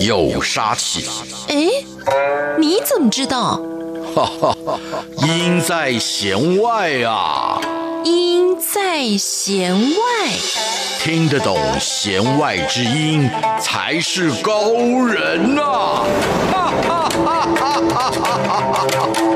有杀气。哎，你怎么知道？哈哈哈，音在弦外啊。音在弦外，听得懂弦外之音才是高人呐！哈哈哈哈哈哈！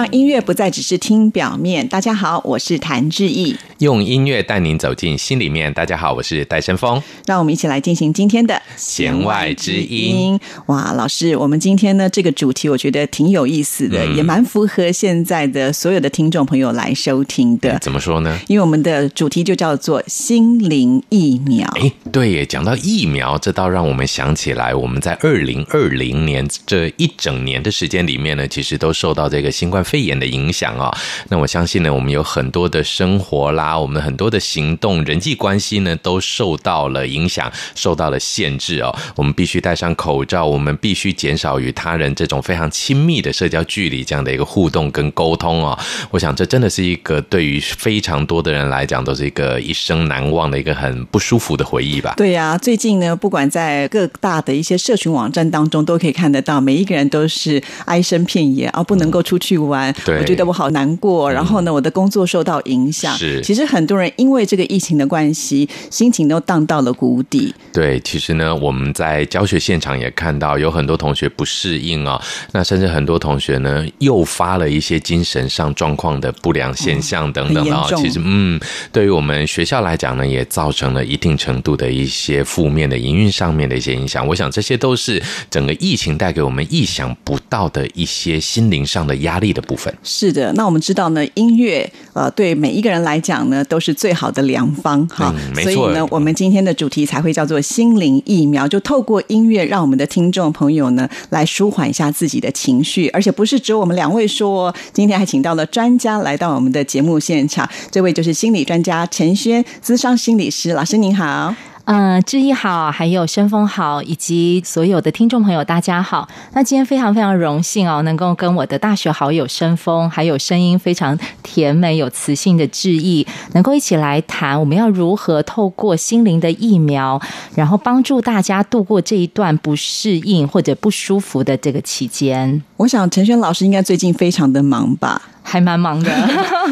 让音乐不再只是听表面。大家好，我是谭志毅，用音乐带您走进心里面。大家好，我是戴伸峰。让我们一起来进行今天的弦外之音。哇，老师，我们今天呢这个主题我觉得挺有意思的，嗯、也蛮符合现在的所有的听众朋友来收听的。怎么说呢？因为我们的主题就叫做心灵疫苗。哎，对耶，讲到疫苗，这倒让我们想起来，我们在二零二零年这一整年的时间里面呢，其实都受到这个新冠肺炎的影响啊，那我相信呢，我们有很多的生活啦，我们很多的行动、人际关系呢，都受到了影响，受到了限制哦。我们必须戴上口罩，我们必须减少与他人这种非常亲密的社交距离这样的一个互动跟沟通哦。我想这真的是一个对于非常多的人来讲，都是一个一生难忘的一个很不舒服的回忆吧。对呀，最近呢，不管在各大的一些社群网站当中，都可以看得到，每一个人都是哀声遍野啊，不能够出去玩。对，我觉得我好难过，然后呢，我的工作受到影响。是，其实很多人因为这个疫情的关系，心情都荡到了谷底。对，其实呢，我们在教学现场也看到有很多同学不适应啊、哦，那甚至很多同学呢，诱发了一些精神上状况的不良现象等等啊、哦。其实，嗯，对于我们学校来讲呢，也造成了一定程度的一些负面的营运上面的一些影响。我想，这些都是整个疫情带给我们意想不到的一些心灵上的压力的部分。是的，那我们知道呢，音乐呃，对每一个人来讲呢，都是最好的良方哈。嗯，所以呢，我们今天的主题才会叫做“心灵疫苗”，就透过音乐，让我们的听众朋友呢来舒缓一下自己的情绪，而且不是只有我们两位说，今天还请到了专家来到我们的节目现场，这位就是心理专家陈轩，资商心理师老师您好。嗯，志毅好，还有申峰好，以及所有的听众朋友，大家好。那今天非常非常荣幸哦，能够跟我的大学好友申峰，还有声音非常甜美、有磁性的志毅，能够一起来谈，我们要如何透过心灵的疫苗，然后帮助大家度过这一段不适应或者不舒服的这个期间。我想陈轩老师应该最近非常的忙吧？还蛮忙的，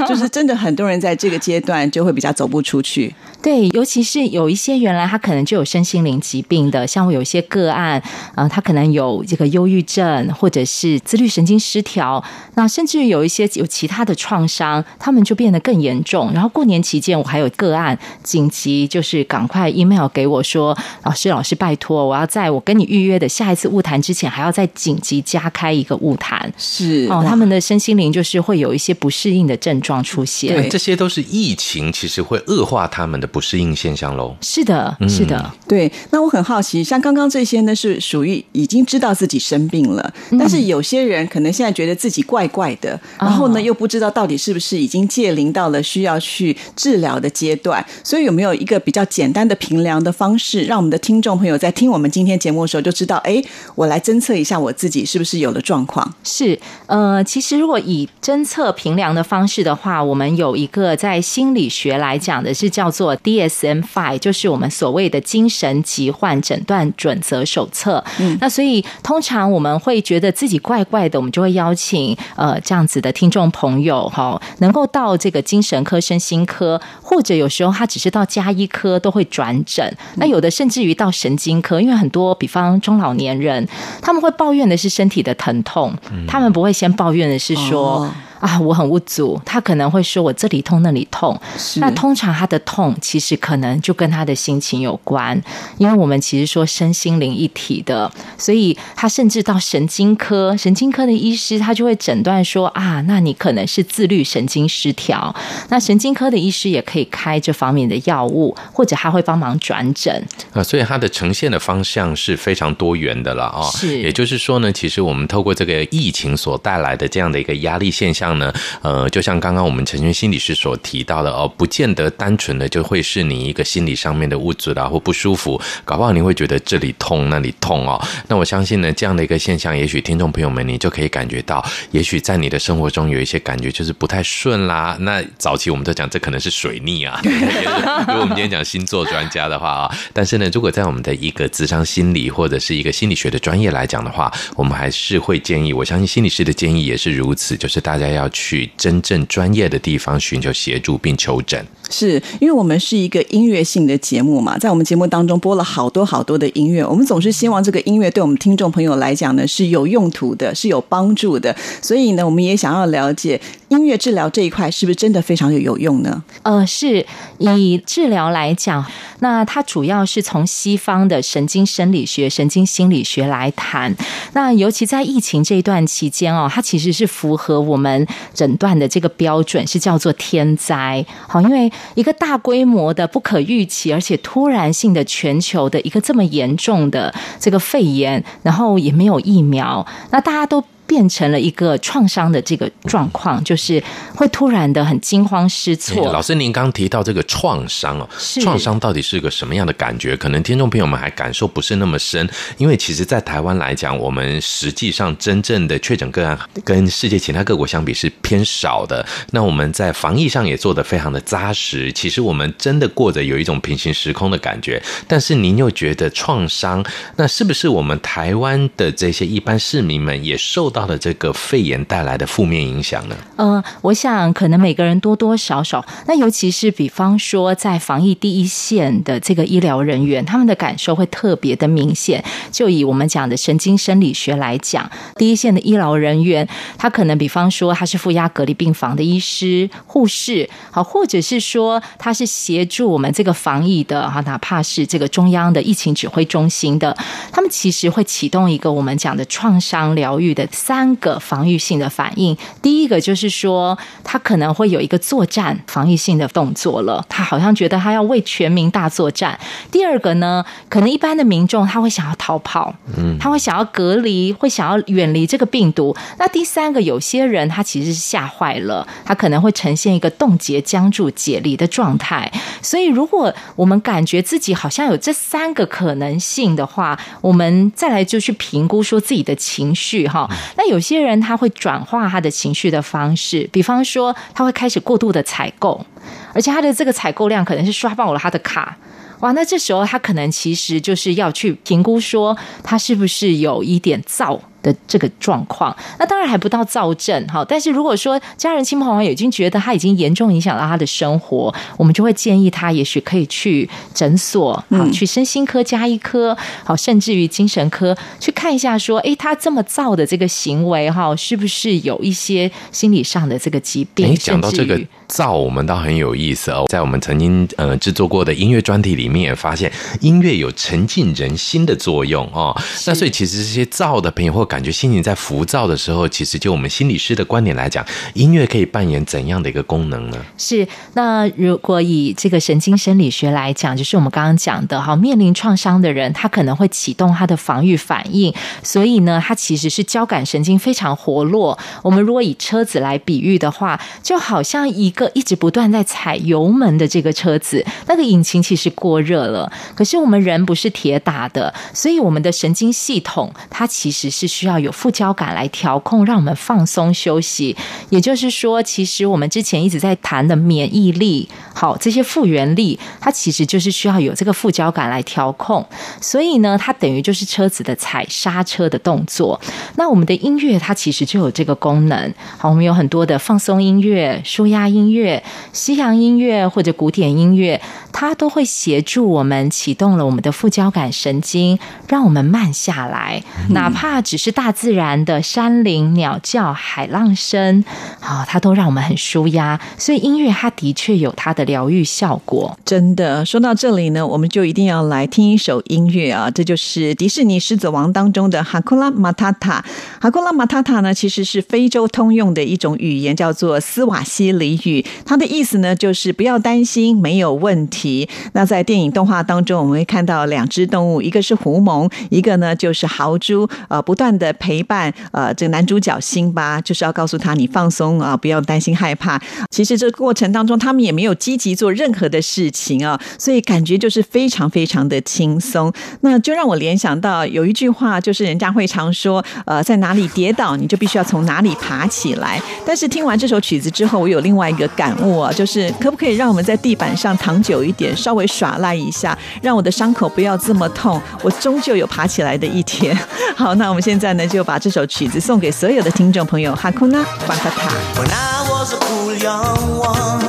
就是真的很多人在这个阶段就会比较走不出去。对，尤其是有一些原来他可能就有身心灵疾病的，像我有一些个案，呃，他可能有这个忧郁症，或者是自律神经失调，那甚至于有一些有其他的创伤，他们就变得更严重。然后过年期间，我还有个案紧急，就是赶快 email 给我说，老师，老师，拜托，我要在我跟你预约的下一次晤谈之前，还要再紧急加开一个晤谈。是哦，他们的身心灵就是会有一些不适应的症状出现。对，这些都是疫情，其实会恶化他们的。不适应现象喽？是的，是的，嗯、对。那我很好奇，像刚刚这些呢，是属于已经知道自己生病了，嗯、但是有些人可能现在觉得自己怪怪的，嗯、然后呢，又不知道到底是不是已经戒临到了需要去治疗的阶段。所以有没有一个比较简单的评量的方式，让我们的听众朋友在听我们今天节目的时候就知道，哎，我来侦测一下我自己是不是有了状况？是，呃，其实如果以侦测评量的方式的话，我们有一个在心理学来讲的是叫做。DSM-5 就是我们所谓的精神疾患诊断准则手册。嗯，那所以通常我们会觉得自己怪怪的，我们就会邀请呃这样子的听众朋友哈，能够到这个精神科、身心科，或者有时候他只是到加医科都会转诊。那有的甚至于到神经科，因为很多比方中老年人，他们会抱怨的是身体的疼痛，他们不会先抱怨的是说。啊，我很无助。他可能会说我这里痛那里痛，那通常他的痛其实可能就跟他的心情有关，因为我们其实说身心灵一体的，所以他甚至到神经科，神经科的医师他就会诊断说啊，那你可能是自律神经失调。那神经科的医师也可以开这方面的药物，或者他会帮忙转诊啊。所以他的呈现的方向是非常多元的了啊。是，也就是说呢，其实我们透过这个疫情所带来的这样的一个压力现象。上呢，呃，就像刚刚我们陈瑄心理师所提到的哦，不见得单纯的就会是你一个心理上面的物质啊或不舒服，搞不好你会觉得这里痛那里痛哦。那我相信呢，这样的一个现象，也许听众朋友们你就可以感觉到，也许在你的生活中有一些感觉就是不太顺啦。那早期我们都讲这可能是水逆啊，如果我们今天讲星座专家的话啊，但是呢，如果在我们的一个智商心理或者是一个心理学的专业来讲的话，我们还是会建议，我相信心理师的建议也是如此，就是大家要去真正专业的地方寻求协助并求诊。是因为我们是一个音乐性的节目嘛，在我们节目当中播了好多好多的音乐，我们总是希望这个音乐对我们听众朋友来讲呢是有用途的，是有帮助的，所以呢，我们也想要了解音乐治疗这一块是不是真的非常有有用呢？呃，是以治疗来讲，那它主要是从西方的神经生理学、神经心理学来谈，那尤其在疫情这一段期间哦，它其实是符合我们诊断的这个标准，是叫做天灾。好，因为一个大规模的、不可预期而且突然性的全球的一个这么严重的这个肺炎，然后也没有疫苗，那大家都。变成了一个创伤的这个状况，就是会突然的很惊慌失措。老师，您刚提到这个创伤哦，创伤到底是个什么样的感觉？可能听众朋友们还感受不是那么深，因为其实，在台湾来讲，我们实际上真正的确诊个案跟世界其他各国相比是偏少的。那我们在防疫上也做得非常的扎实。其实我们真的过着有一种平行时空的感觉。但是您又觉得创伤，那是不是我们台湾的这些一般市民们也受到？到了这个肺炎带来的负面影响呢？呃，我想可能每个人多多少少，那尤其是比方说在防疫第一线的这个医疗人员，他们的感受会特别的明显。就以我们讲的神经生理学来讲，第一线的医疗人员，他可能比方说他是负压隔离病房的医师、护士，好，或者是说他是协助我们这个防疫的哈，哪怕是这个中央的疫情指挥中心的，他们其实会启动一个我们讲的创伤疗愈的。三个防御性的反应，第一个就是说，他可能会有一个作战防御性的动作了，他好像觉得他要为全民大作战。第二个呢，可能一般的民众他会想要逃跑，嗯，他会想要隔离，会想要远离这个病毒。那第三个，有些人他其实是吓坏了，他可能会呈现一个冻结、僵住、解离的状态。所以，如果我们感觉自己好像有这三个可能性的话，我们再来就去评估说自己的情绪哈。那有些人他会转化他的情绪的方式，比方说他会开始过度的采购，而且他的这个采购量可能是刷爆了他的卡，哇！那这时候他可能其实就是要去评估说他是不是有一点躁。的这个状况，那当然还不到躁症哈。但是如果说家人亲朋好友已经觉得他已经严重影响到他的生活，我们就会建议他，也许可以去诊所，好去身心科、加医科，好甚至于精神科去看一下，说，哎，他这么躁的这个行为哈，是不是有一些心理上的这个疾病？哎，讲到这个躁，我们倒很有意思哦。在我们曾经呃制作过的音乐专题里面，也发现音乐有沉浸人心的作用哦。那所以其实这些躁的朋友或感觉心情在浮躁的时候，其实就我们心理师的观点来讲，音乐可以扮演怎样的一个功能呢？是，那如果以这个神经生理学来讲，就是我们刚刚讲的哈，面临创伤的人，他可能会启动他的防御反应，所以呢，他其实是交感神经非常活络。我们如果以车子来比喻的话，就好像一个一直不断在踩油门的这个车子，那个引擎其实过热了。可是我们人不是铁打的，所以我们的神经系统它其实是。需要有副交感来调控，让我们放松休息。也就是说，其实我们之前一直在谈的免疫力，好，这些复原力，它其实就是需要有这个副交感来调控。所以呢，它等于就是车子的踩刹车的动作。那我们的音乐，它其实就有这个功能。好，我们有很多的放松音乐、舒压音乐、西洋音乐或者古典音乐，它都会协助我们启动了我们的副交感神经，让我们慢下来，哪怕只是。是大自然的山林、鸟叫、海浪声，好，它都让我们很舒压。所以音乐它的确有它的疗愈效果。真的，说到这里呢，我们就一定要来听一首音乐啊！这就是迪士尼《狮子王》当中的哈库拉马塔塔。哈库拉马塔塔呢，其实是非洲通用的一种语言，叫做斯瓦西里语。它的意思呢，就是不要担心，没有问题。题。那在电影动画当中，我们会看到两只动物，一个是狐獴，一个呢就是豪猪，呃，不断的陪伴呃这个男主角辛巴，就是要告诉他你放松啊，不要担心害怕。其实这个过程当中，他们也没有积极做任何的事情啊，所以感觉就是非常非常的轻松。那就让我联想到有一句话，就是人家会常说，呃，在哪里跌倒，你就必须要从哪里爬起来。但是听完这首曲子之后，我有另外一个感悟啊，就是可不可以让我们在地板上躺久一点，稍微耍赖一下，让我的伤口不要这么痛，我终究有爬起来的一天。好，那我们现在在呢，就把这首曲子送给所有的听众朋友，哈库纳巴卡塔。When I was a cool young one,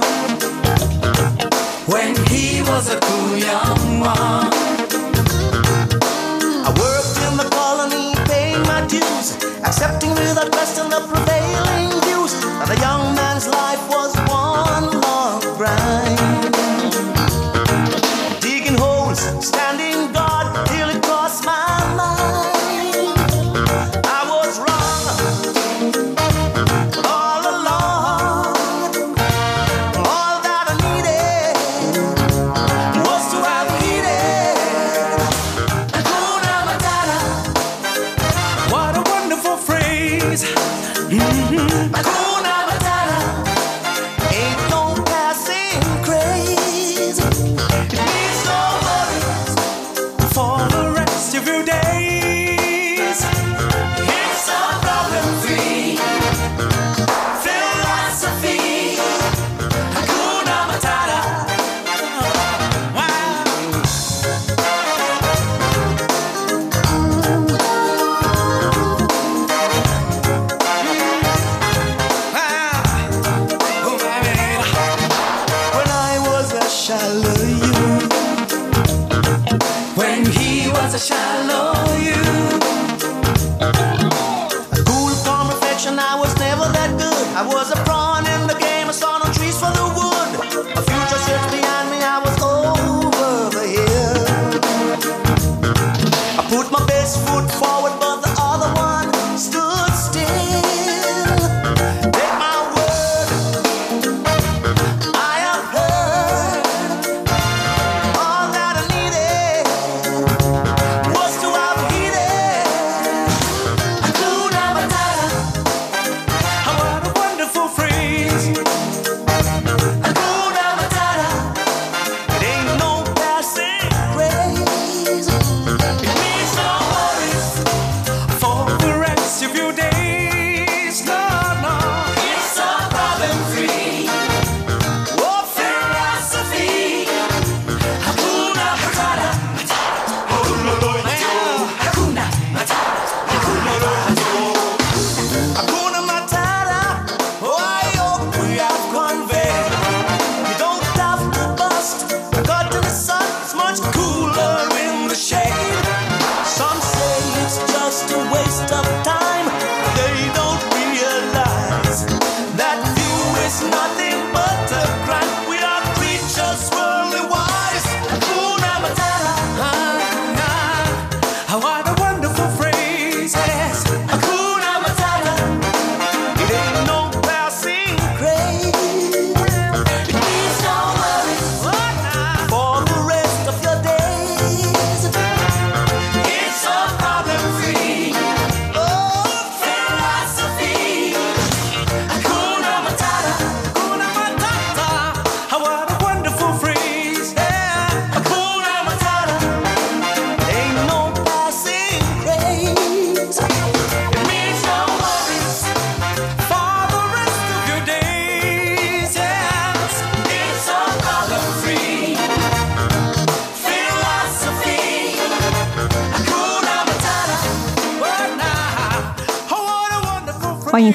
when he was a cool young one, I worked in the colony, paying my dues, accepting without question the prevailing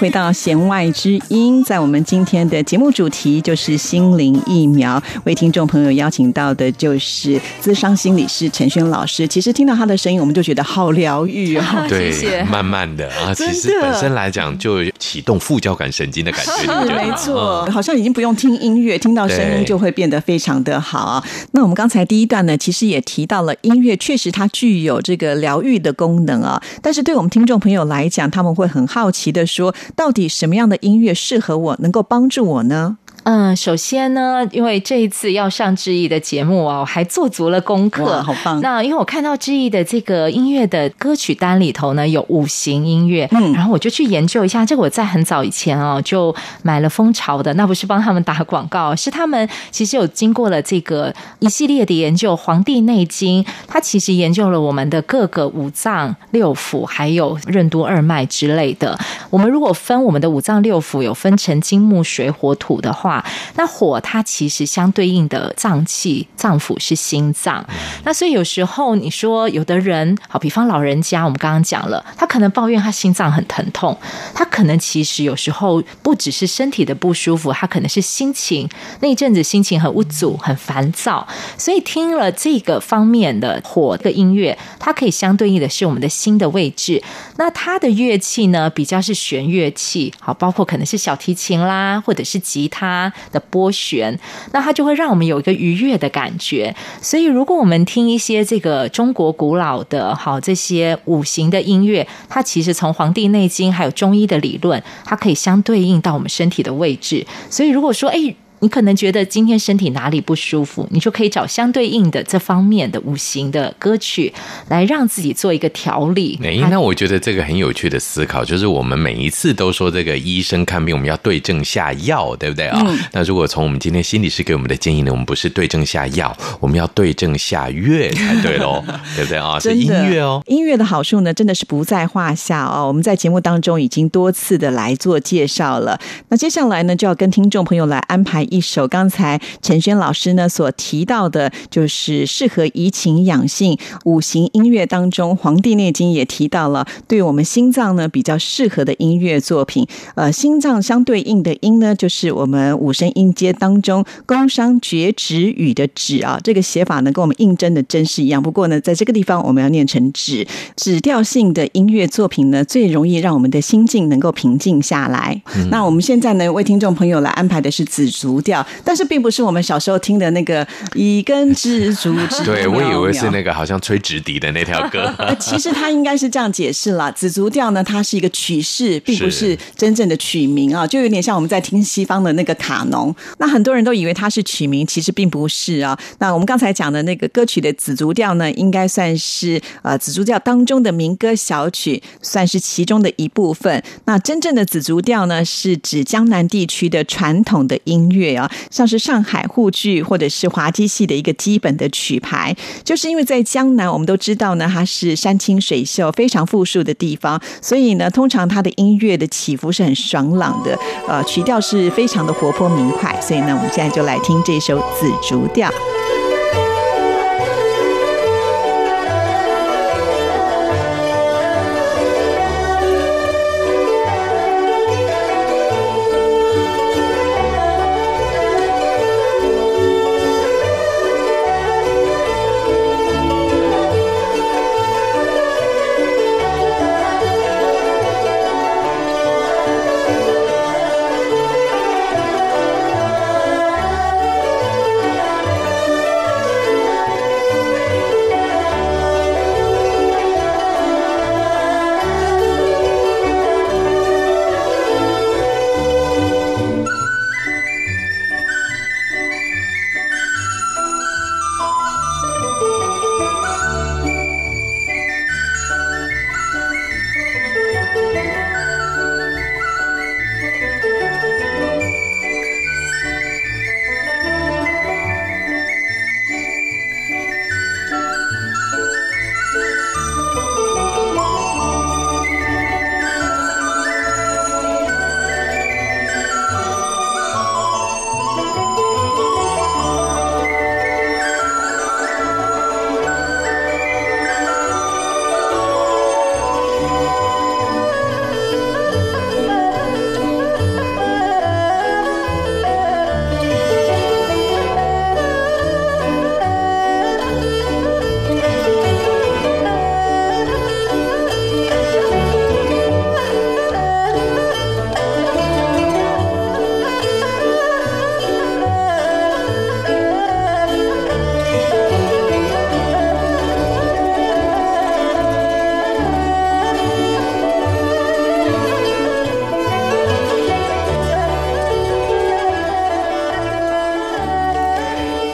回到弦外之音，在我们今天的节目主题就是心灵疫苗，为听众朋友邀请到的就是咨商心理师陈轩老师。其实听到他的声音，我们就觉得好疗愈哦。对，谢谢慢慢的啊，其实本身来讲就启动副交感神经的感觉，是没错，嗯好像已经不用听音乐，听到声音就会变得非常的好啊。那我们刚才第一段呢，其实也提到了音乐确实它具有这个疗愈的功能啊。但是对我们听众朋友来讲，他们会很好奇的说，到底什么样的音乐适合我，能够帮助我呢？嗯，首先呢，因为这一次要上志毅的节目啊，我还做足了功课，好棒！那因为我看到志毅的这个音乐的歌曲单里头呢，有五行音乐，嗯，然后我就去研究一下。这个我在很早以前哦，就买了蜂巢的，那不是帮他们打广告，是他们其实有经过了这个一系列的研究，《黄帝内经》它其实研究了我们的各个五脏六腑，还有任督二脉之类的。我们如果分我们的五脏六腑，有分成金木水火土的话，那火它其实相对应的脏器脏腑是心脏。那所以有时候你说有的人，好比方老人家，我们刚刚讲了，他可能抱怨他心脏很疼痛，他可能其实有时候不只是身体的不舒服，他可能是心情那一阵子心情很无阻、很烦躁。所以听了这个方面的火的音乐，它可以相对应的是我们的心的位置。那它的乐器呢，比较是弦乐器，好，包括可能是小提琴啦，或者是吉他的拨弦，那它就会让我们有一个愉悦的感觉。所以，如果我们听一些这个中国古老的好这些五行的音乐，它其实从《黄帝内经》还有中医的理论，它可以相对应到我们身体的位置。所以，如果说，哎。你可能觉得今天身体哪里不舒服，你就可以找相对应的这方面的五行的歌曲来让自己做一个调理。哎，那我觉得这个很有趣的思考，就是我们每一次都说这个医生看病，我们要对症下药，对不对啊？嗯。那如果从我们今天心理师给我们的建议呢，我们不是对症下药，我们要对症下乐才对喽，对不对啊？是音乐哦，音乐的好处呢，真的是不在话下哦。我们在节目当中已经多次的来做介绍了。那接下来呢，就要跟听众朋友来安排。一首刚才陈轩老师呢所提到的，就是适合怡情养性五行音乐当中，《黄帝内经》也提到了，对我们心脏呢比较适合的音乐作品。呃，心脏相对应的音呢，就是我们五声音阶当中宫商角徵羽的徵啊，这个写法呢跟我们应征的征是一样。不过呢，在这个地方我们要念成征，征调性的音乐作品呢，最容易让我们的心境能够平静下来。那我们现在呢，为听众朋友来安排的是紫竹。调，但是并不是我们小时候听的那个一根蜘蛛织。对，我以为是那个好像吹直笛的那条歌。其实它应该是这样解释啦，紫竹调呢，它是一个曲式，并不是真正的曲名啊，就有点像我们在听西方的那个卡农。那很多人都以为它是曲名，其实并不是啊。那我们刚才讲的那个歌曲的紫竹调呢，应该算是呃紫竹调当中的民歌小曲，算是其中的一部分。那真正的紫竹调呢，是指江南地区的传统的音乐。啊，像是上海沪剧或者是滑稽戏的一个基本的曲牌，就是因为在江南，我们都知道呢，它是山清水秀、非常富庶的地方，所以呢，通常它的音乐的起伏是很爽朗的，呃，曲调是非常的活泼明快，所以呢，我们现在就来听这首《紫竹调》。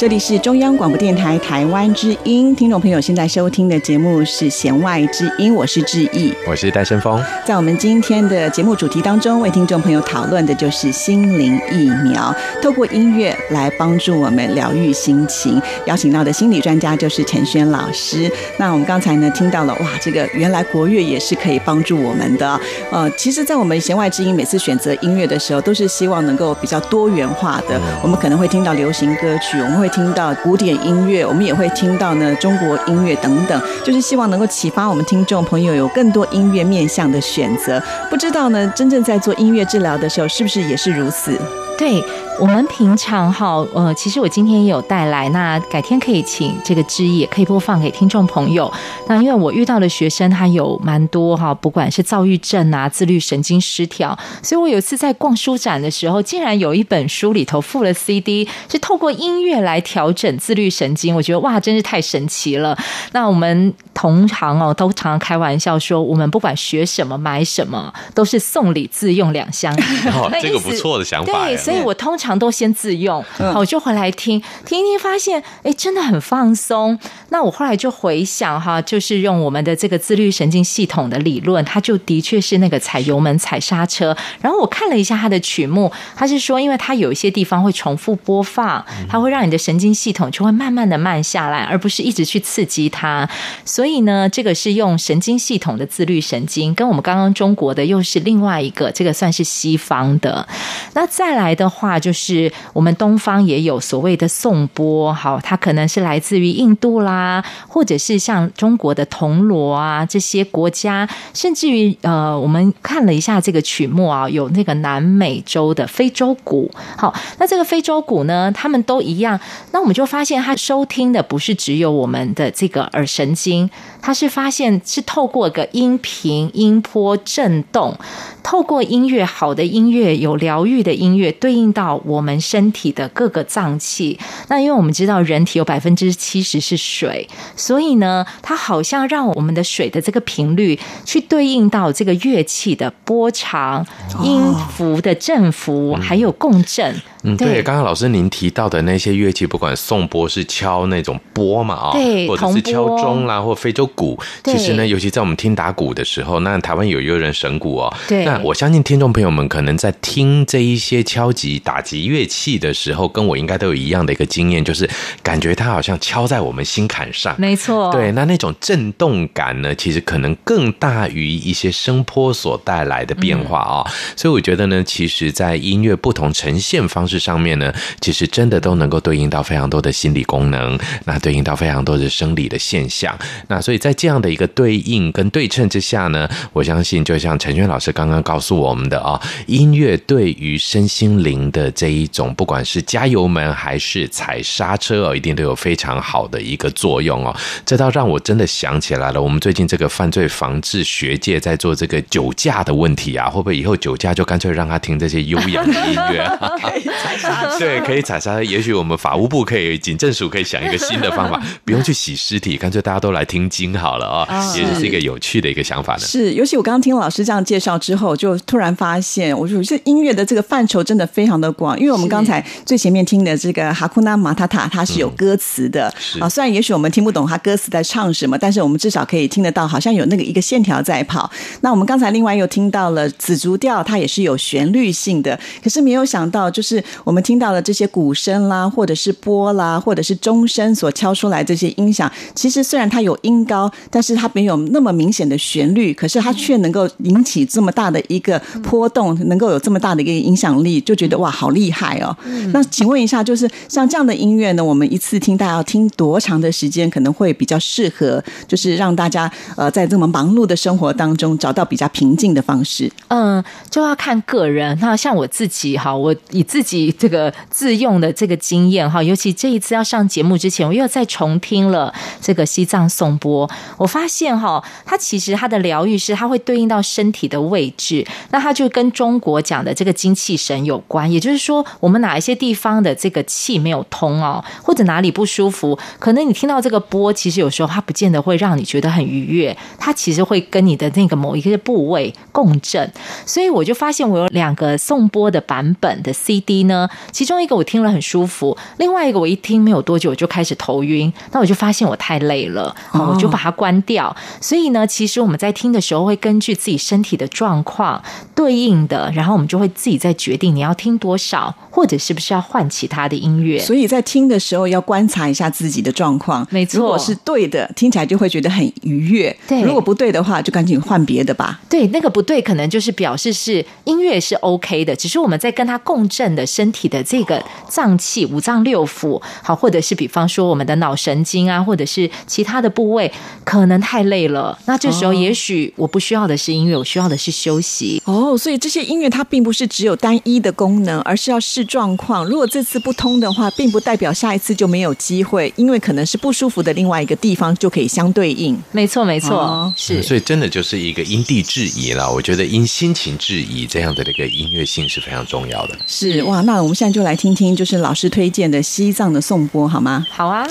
这里是中央广播电台台湾之音，听众朋友现在收听的节目是《弦外之音》，我是志毅，我是戴胜峰。在我们今天的节目主题当中，为听众朋友讨论的就是心灵疫苗，透过音乐来帮助我们疗愈心情。邀请到的心理专家就是陈轩老师。那我们刚才呢听到了，哇，这个原来国乐也是可以帮助我们的。呃，其实，在我们《弦外之音》每次选择音乐的时候，都是希望能够比较多元化的。我们可能会听到流行歌曲，我们会。听到古典音乐，我们也会听到呢中国音乐等等，就是希望能够启发我们听众朋友有更多音乐面向的选择。不知道呢，真正在做音乐治疗的时候，是不是也是如此？对。我们平常哈，呃，其实我今天也有带来，那改天可以请这个志毅也可以播放给听众朋友。那因为我遇到的学生他有蛮多哈，不管是躁郁症啊、自律神经失调，所以我有一次在逛书展的时候，竟然有一本书里头附了 CD，是透过音乐来调整自律神经。我觉得哇，真是太神奇了。那我们同行哦，都常常开玩笑说，我们不管学什么、买什么，都是送礼自用两相宜。哦，这个不错的想法。对，所以我通常。都先自用，好，我就回来听，听一听，发现哎，真的很放松。那我后来就回想哈，就是用我们的这个自律神经系统的理论，它就的确是那个踩油门、踩刹车。然后我看了一下它的曲目，它是说，因为它有一些地方会重复播放，它会让你的神经系统就会慢慢的慢下来，而不是一直去刺激它。所以呢，这个是用神经系统的自律神经，跟我们刚刚中国的又是另外一个，这个算是西方的。那再来的话就是。我们东方也有所谓的颂钵，好，它可能是来自于印度啦，或者是像中国的铜锣啊这些国家，甚至于呃，我们看了一下这个曲目啊，有那个南美洲的非洲鼓，好，那这个非洲鼓呢，他们都一样，那我们就发现它收听的不是只有我们的这个耳神经，它是发现是透过个音频音波震动。透过音乐，好的音乐，有疗愈的音乐，对应到我们身体的各个脏器。那因为我们知道人体有百分之七十是水，所以呢，它好像让我们的水的这个频率去对应到这个乐器的波长、音符的振幅，还有共振。嗯，对，刚刚老师您提到的那些乐器，不管颂钵是敲那种钵嘛啊，对，或者是敲钟啦，或非洲鼓，其实呢，尤其在我们听打鼓的时候，那台湾有一个人神鼓哦，对，那我相信听众朋友们可能在听这一些敲击打击乐器的时候，跟我应该都有一样的一个经验，就是感觉它好像敲在我们心坎上，没错，对，那那种震动感呢，其实可能更大于一些声波所带来的变化啊，嗯，所以我觉得呢，其实，在音乐不同呈现方式。上面呢，其实真的都能够对应到非常多的心理功能，那对应到非常多的生理的现象。那所以在这样的一个对应跟对称之下呢，我相信就像陈轩老师刚刚告诉我们的啊，音乐对于身心灵的这一种，不管是加油门还是踩刹车哦，一定都有非常好的一个作用哦。这倒让我真的想起来了，我们最近这个犯罪防治学界在做这个酒驾的问题啊，会不会以后酒驾就干脆让他听这些悠扬的音乐？踩刹车，对，可以踩刹车。也许我们法务部可以，警政署可以想一个新的方法，不用去洗尸体，干脆大家都来听经好了啊、哦，也是一个有趣的一个想法呢。是，尤其我刚刚听老师这样介绍之后，就突然发现，我觉得这音乐的这个范畴真的非常的广，因为我们刚才最前面听的这个哈库纳马塔塔，它是有歌词的啊。虽然也许我们听不懂它歌词在唱什么，但是我们至少可以听得到，好像有那个一个线条在跑。那我们刚才另外又听到了紫竹调，它也是有旋律性的，可是没有想到就是。我们听到了这些鼓声啦，或者是波啦，或者是钟声所敲出来这些音响，其实虽然它有音高，但是它没有那么明显的旋律，可是它却能够引起这么大的一个波动，能够有这么大的一个影响力，就觉得哇，好厉害哦！那请问一下，就是像这样的音乐呢，我们一次听大家要听多长的时间，可能会比较适合，就是让大家呃在这么忙碌的生活当中找到比较平静的方式？嗯，就要看个人。那像我自己哈，我以自己。这个自用的这个经验哈，尤其这一次要上节目之前，我又再重听了这个西藏颂钵，我发现哈，它其实它的疗愈是它会对应到身体的位置，那它就跟中国讲的这个精气神有关。也就是说，我们哪一些地方的这个气没有通哦，或者哪里不舒服，可能你听到这个波，其实有时候它不见得会让你觉得很愉悦，它其实会跟你的那个某一个部位共振。所以我就发现，我有两个送波的版本的 CD 呢，其中一个我听了很舒服，另外一个我一听没有多久我就开始头晕，那我就发现我太累了，我就把它关掉。所以呢，其实我们在听的时候会根据自己身体的状况对应的，然后我们就会自己再决定你要听多少，或者是不是要换其他的音乐。所以在听的时候要观察一下自己的状况，没错。如果是对的，听起来就会觉得很愉悦；对，如果不对的话，就赶紧换别的吧。对，那个不对，可能就是表示是音乐是 OK 的，只是我们在跟它共振的身体的这个脏器、五脏六腑，好，或者是比方说我们的脑神经啊，或者是其他的部位，可能太累了。那这时候也许我不需要的是音乐，我需要的是休息。哦，所以这些音乐它并不是只有单一的功能，而是要视状况。如果这次不通的话，并不代表下一次就没有机会，因为可能是不舒服的另外一个地方就可以相对应。没错，没错，哦、是。所以真的就是一个因地制宜了。我觉得因心情制宜这样的一个音乐性是非常重要的。是哇，那我们现在就来听听，就是老师推荐的西藏的颂钵，好吗？好啊。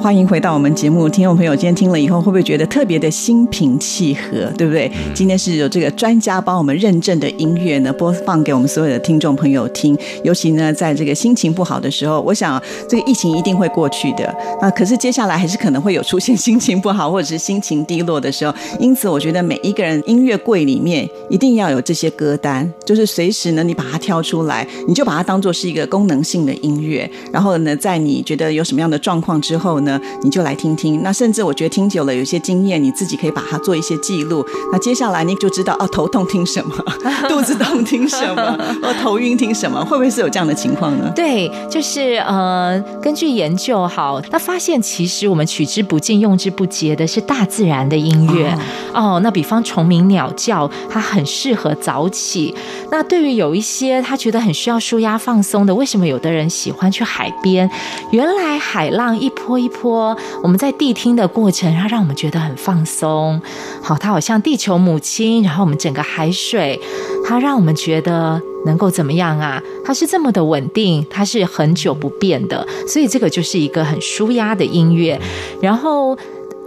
欢迎回到我们节目，听众朋友，今天听了以后会不会觉得特别的心平气和，对不对？今天是有这个专家帮我们认证的音乐呢，播放给我们所有的听众朋友听。尤其呢，在这个心情不好的时候，我想这个疫情一定会过去的。那可是接下来还是可能会有出现心情不好或者是心情低落的时候。因此，我觉得每一个人音乐柜里面一定要有这些歌单，就是随时呢，你把它挑出来，你就把它当做是一个功能性的音乐。然后呢，在你觉得有什么样的状况之后呢，呢，你就来听听。那甚至我觉得听久了，有些经验，你自己可以把它做一些记录。那接下来你就知道哦，头痛听什么，肚子痛听什么，哦，头晕听什么，会不会是有这样的情况呢？对，就是呃，根据研究，好，那发现其实我们取之不尽、用之不竭的是大自然的音乐哦，哦。那比方虫鸣鸟叫，它很适合早起。那对于有一些他觉得很需要舒压放松的，为什么有的人喜欢去海边？原来海浪一波一波，我们在谛听的过程，它让我们觉得很放松。好，它好像地球母亲，然后我们整个海水，它让我们觉得能够怎么样啊？它是这么的稳定，它是很久不变的，所以这个就是一个很舒压的音乐。然后。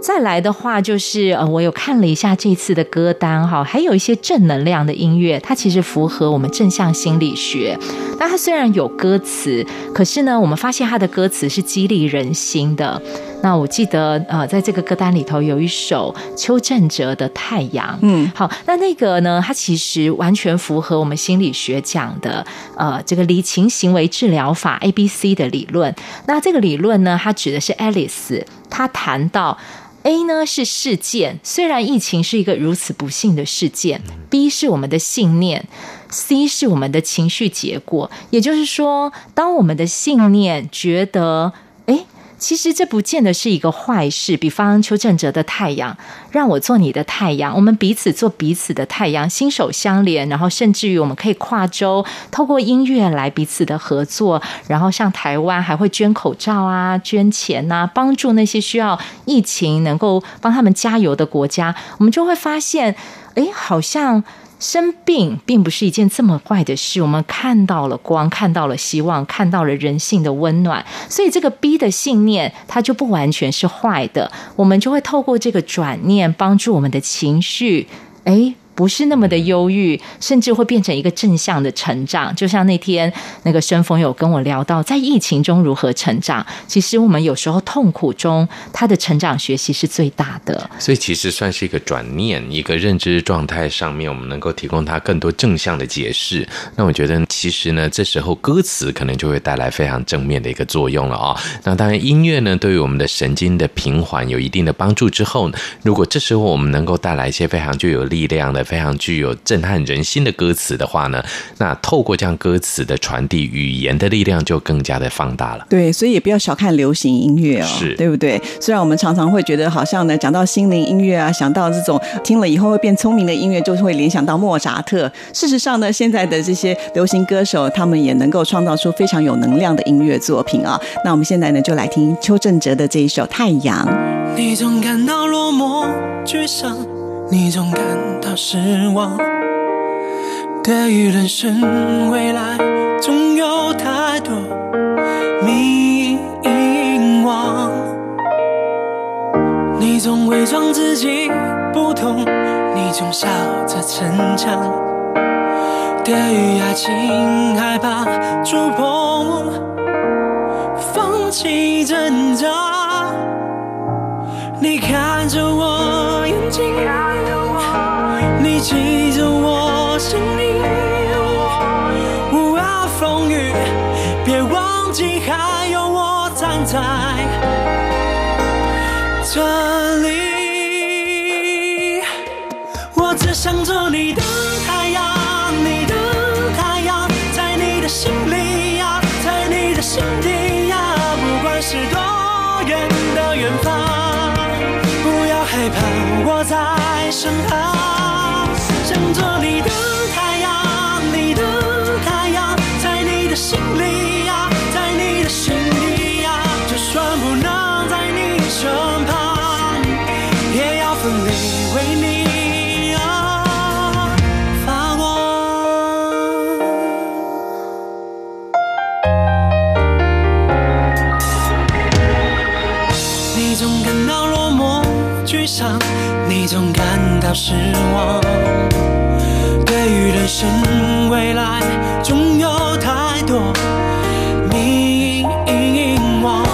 再来的话，就是呃，我有看了一下这次的歌单哈，还有一些正能量的音乐，它其实符合我们正向心理学。那它虽然有歌词，可是呢，我们发现它的歌词是激励人心的。那我记得呃，在这个歌单里头有一首邱振哲的《太阳》，嗯，好，那那个呢，它其实完全符合我们心理学讲的呃这个离情行为治疗法 ABC 的理论。那这个理论呢，它指的是 Alice，他谈到。A 呢是事件，虽然疫情是一个如此不幸的事件。B 是我们的信念，C 是我们的情绪结果。也就是说，当我们的信念觉得，诶。其实这不见得是一个坏事。比方邱振哲的《太阳》，让我做你的太阳，我们彼此做彼此的太阳，心手相连，然后甚至于我们可以跨州，透过音乐来彼此的合作。然后像台湾还会捐口罩啊，捐钱呐，帮助那些需要疫情能够帮他们加油的国家。我们就会发现，哎，好像。生病并不是一件这么坏的事，我们看到了光，看到了希望，看到了人性的温暖，所以这个 B 的信念它就不完全是坏的，我们就会透过这个转念帮助我们的情绪，诶不是那么的忧郁，甚至会变成一个正向的成长。就像那天那个申峰有跟我聊到，在疫情中如何成长。其实我们有时候痛苦中，他的成长学习是最大的。所以其实算是一个转念，一个认知状态上面，我们能够提供他更多正向的解释。那我觉得其实呢，这时候歌词可能就会带来非常正面的一个作用了啊、哦。那当然音乐呢，对于我们的神经的平缓有一定的帮助之后，如果这时候我们能够带来一些非常具有力量的。非常具有震撼人心的歌词的话呢，那透过这样歌词的传递，语言的力量就更加的放大了。对，所以也不要小看流行音乐哦，是对不对？虽然我们常常会觉得好像呢，讲到心灵音乐啊，想到这种听了以后会变聪明的音乐，就是会联想到莫扎特。事实上呢，现在的这些流行歌手，他们也能够创造出非常有能量的音乐作品啊。那我们现在呢，就来听邱正哲的这一首《太阳》。你总感到落寞、沮丧。你总感到失望，对于人生未来，总有太多迷惘。你总伪装自己不痛，你总笑着逞强，对于爱情害怕触碰，放弃挣扎。你看着我。记着我声音，无论风雨，别忘记还有我站在这里。我只想做你的太阳，你的太阳，在你的心里呀，在你的心底呀，不管是多远的远方，不要害怕，我在身旁。心里呀，在你的心里呀，就算不能在你身旁，也要奋力为你而发光。你总感到落寞沮丧，你总感到失望，对于人生未来总有。多迷惘。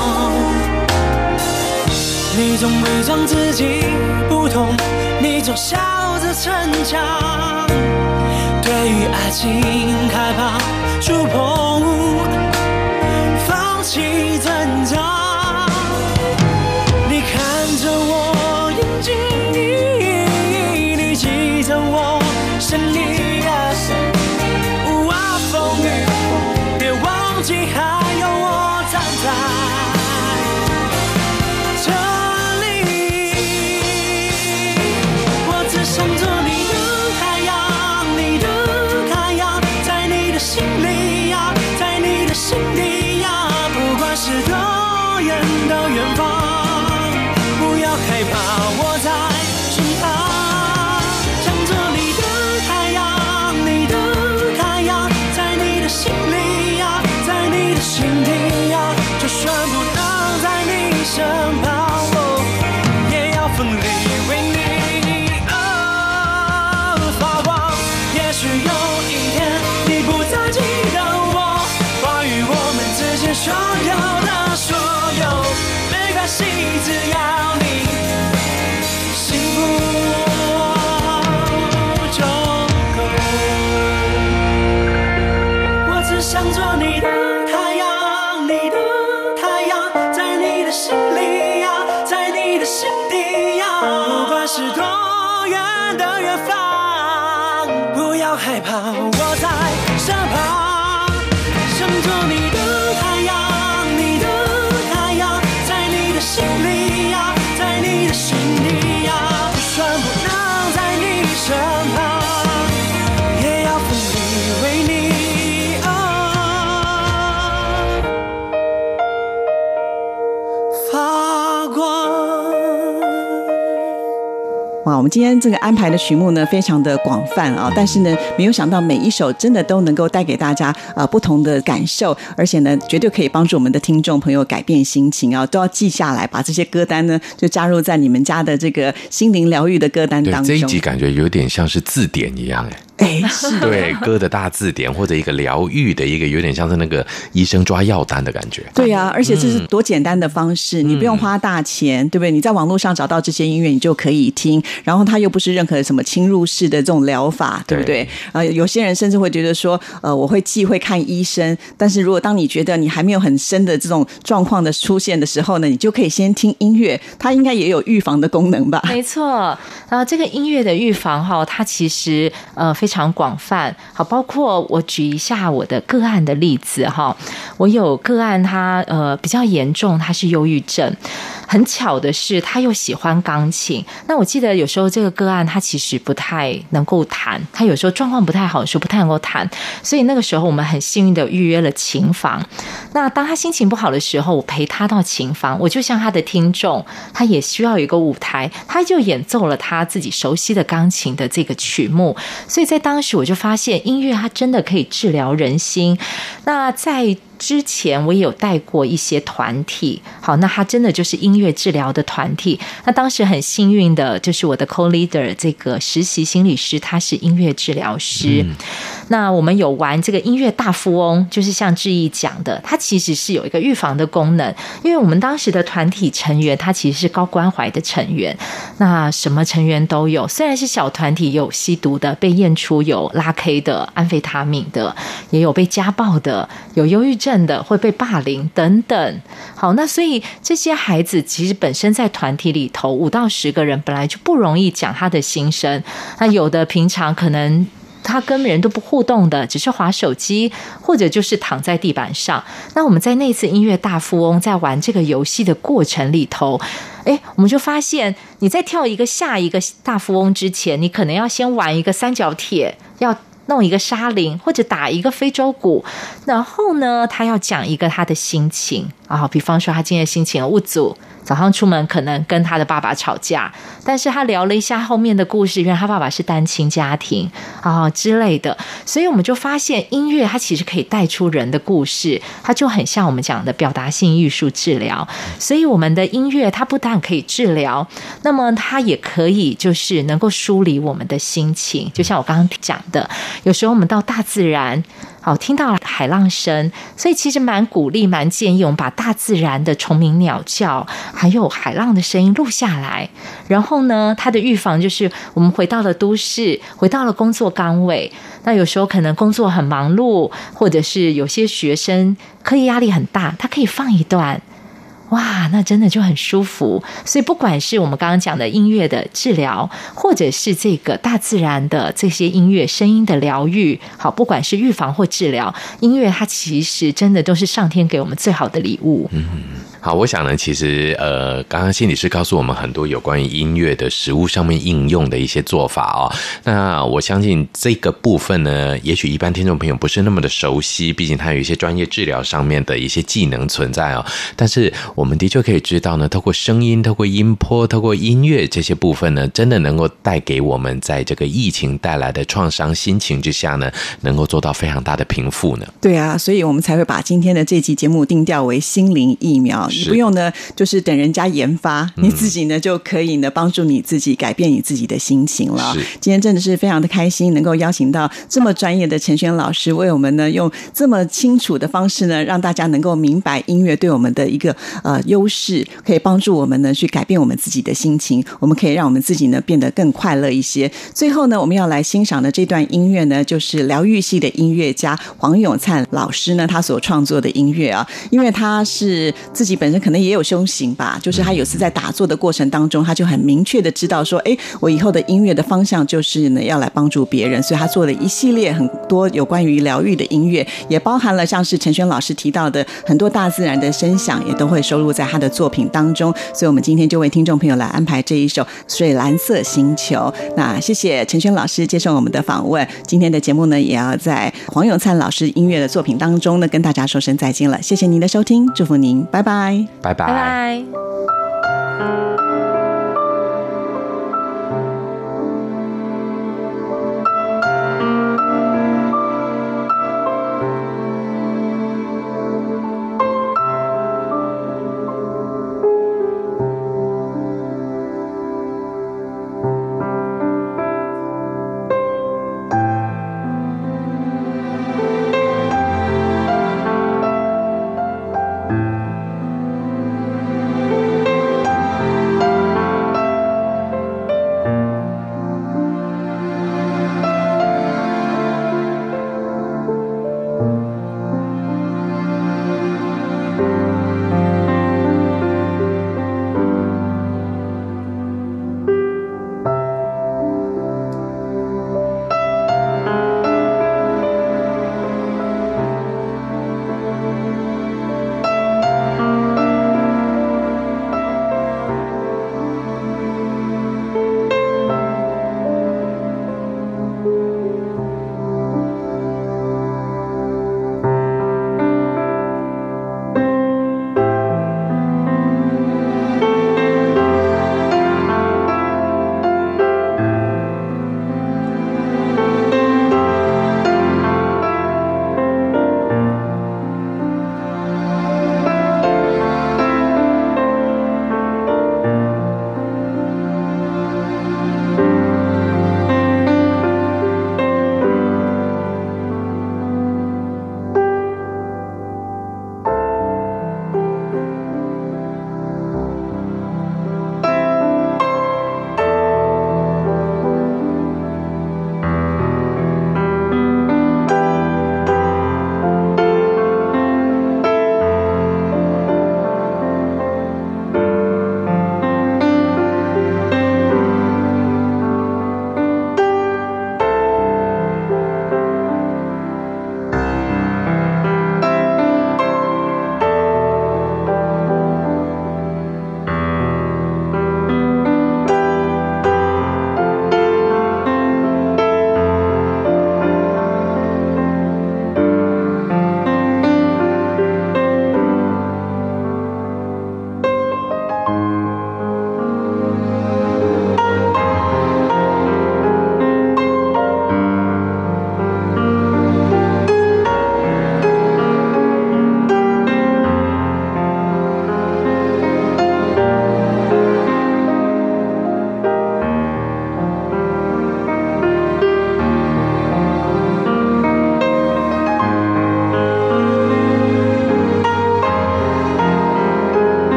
你总伪装自己不痛，你总笑着逞强。对于爱情害怕触碰，放弃害怕，我在身旁，今天这个安排的曲目呢，非常的广泛啊，但是呢，没有想到每一首真的都能够带给大家啊不同的感受，而且呢，绝对可以帮助我们的听众朋友改变心情啊，都要记下来，把这些歌单呢就加入在你们家的这个心灵疗愈的歌单当中。这一集感觉有点像是字典一样，哎，哎，是对，歌的大字典或者一个疗愈的一个，有点像是那个医生抓药单的感觉。对呀、啊，而且这是多简单的方式，你不用花大钱，对不对？你在网络上找到这些音乐，你就可以听。然后它又不是任何什么侵入式的这种疗法，对不对？呃，有些人甚至会觉得说，呃，我会忌讳看医生。但是如果当你觉得你还没有很深的这种状况的出现的时候呢，你就可以先听音乐，它应该也有预防的功能吧？没错，啊，这个音乐的预防哈，它其实呃非常广泛。好，包括我举一下我的个案的例子哈，我有个案他呃比较严重，他是忧郁症。很巧的是，他又喜欢钢琴。那我记得有时候这个个案他其实不太能够弹，他有时候状况不太好的时候不太能够弹。所以那个时候我们很幸运的预约了琴房。那当他心情不好的时候，我陪他到琴房，我就像他的听众，他也需要一个舞台，他就演奏了他自己熟悉的钢琴的这个曲目。所以在当时我就发现，音乐它真的可以治疗人心。那在之前我也有带过一些团体，好，那他真的就是音乐治疗的团体。那当时很幸运的就是我的 co-leader 这个实习心理师，他是音乐治疗师。那我们有玩这个音乐大富翁，就是像志毅讲的，它其实是有一个预防的功能。因为我们当时的团体成员，他其实是高关怀的成员，那什么成员都有。虽然是小团体，有吸毒的，被验出有拉 K 的、安非他命的，也有被家暴的，有忧郁症。的会被霸凌等等，好，那所以这些孩子其实本身在团体里头五到十个人本来就不容易讲他的心声，那有的平常可能他跟人都不互动的，只是滑手机或者就是躺在地板上。那我们在那次音乐大富翁在玩这个游戏的过程里头，诶，我们就发现你在跳一个下一个大富翁之前，你可能要先玩一个三角铁，要。弄一个沙铃，或者打一个非洲鼓，然后呢，他要讲一个他的心情啊，比方说他今天心情无助。早上出门可能跟他的爸爸吵架，但是他聊了一下后面的故事，原来他爸爸是单亲家庭啊之类的，所以我们就发现音乐它其实可以带出人的故事，它就很像我们讲的表达性艺术治疗。所以我们的音乐它不但可以治疗，那么它也可以就是能够梳理我们的心情，就像我刚刚讲的，有时候我们到大自然。好，听到海浪声，所以其实蛮鼓励、蛮建议我们把大自然的虫鸣鸟叫，还有海浪的声音录下来。然后呢，它的预防就是我们回到了都市，回到了工作岗位。那有时候可能工作很忙碌，或者是有些学生课业压力很大，他可以放一段。哇，那真的就很舒服。所以不管是我们刚刚讲的音乐的治疗，或者是这个大自然的这些音乐声音的疗愈，好，不管是预防或治疗，音乐它其实真的都是上天给我们最好的礼物。嗯。好，我想呢，其实呃，刚刚心理师告诉我们很多有关于音乐的实物上面应用的一些做法哦。那我相信这个部分呢，也许一般听众朋友不是那么的熟悉，毕竟它有一些专业治疗上面的一些技能存在哦。但是我们的确可以知道呢，透过声音、透过音波、透过音乐这些部分呢，真的能够带给我们在这个疫情带来的创伤心情之下呢，能够做到非常大的平复呢。对啊，所以我们才会把今天的这期节目定调为心灵疫苗。你不用呢，就是等人家研发，你自己呢就可以呢帮助你自己改变你自己的心情了。今天真的是非常的开心，能够邀请到这么专业的陈轩老师，为我们呢用这么清楚的方式呢，让大家能够明白音乐对我们的一个呃优势，可以帮助我们呢去改变我们自己的心情，我们可以让我们自己呢变得更快乐一些。最后呢，我们要来欣赏的这段音乐呢，就是疗愈系的音乐家黄永灿老师呢他所创作的音乐啊，因为他是自己。本身可能也有修行吧，就是他有次在打坐的过程当中，他就很明确的知道说，哎，我以后的音乐的方向就是呢，要来帮助别人，所以他做了一系列很多有关于疗愈的音乐，也包含了像是陈轩老师提到的很多大自然的声响，也都会收录在他的作品当中。所以，我们今天就为听众朋友来安排这一首《水蓝色星球》。那谢谢陈轩老师接受我们的访问。今天的节目呢，也要在黄永灿老师音乐的作品当中呢，跟大家说声再见了。谢谢您的收听，祝福您，拜拜。拜拜。拜拜。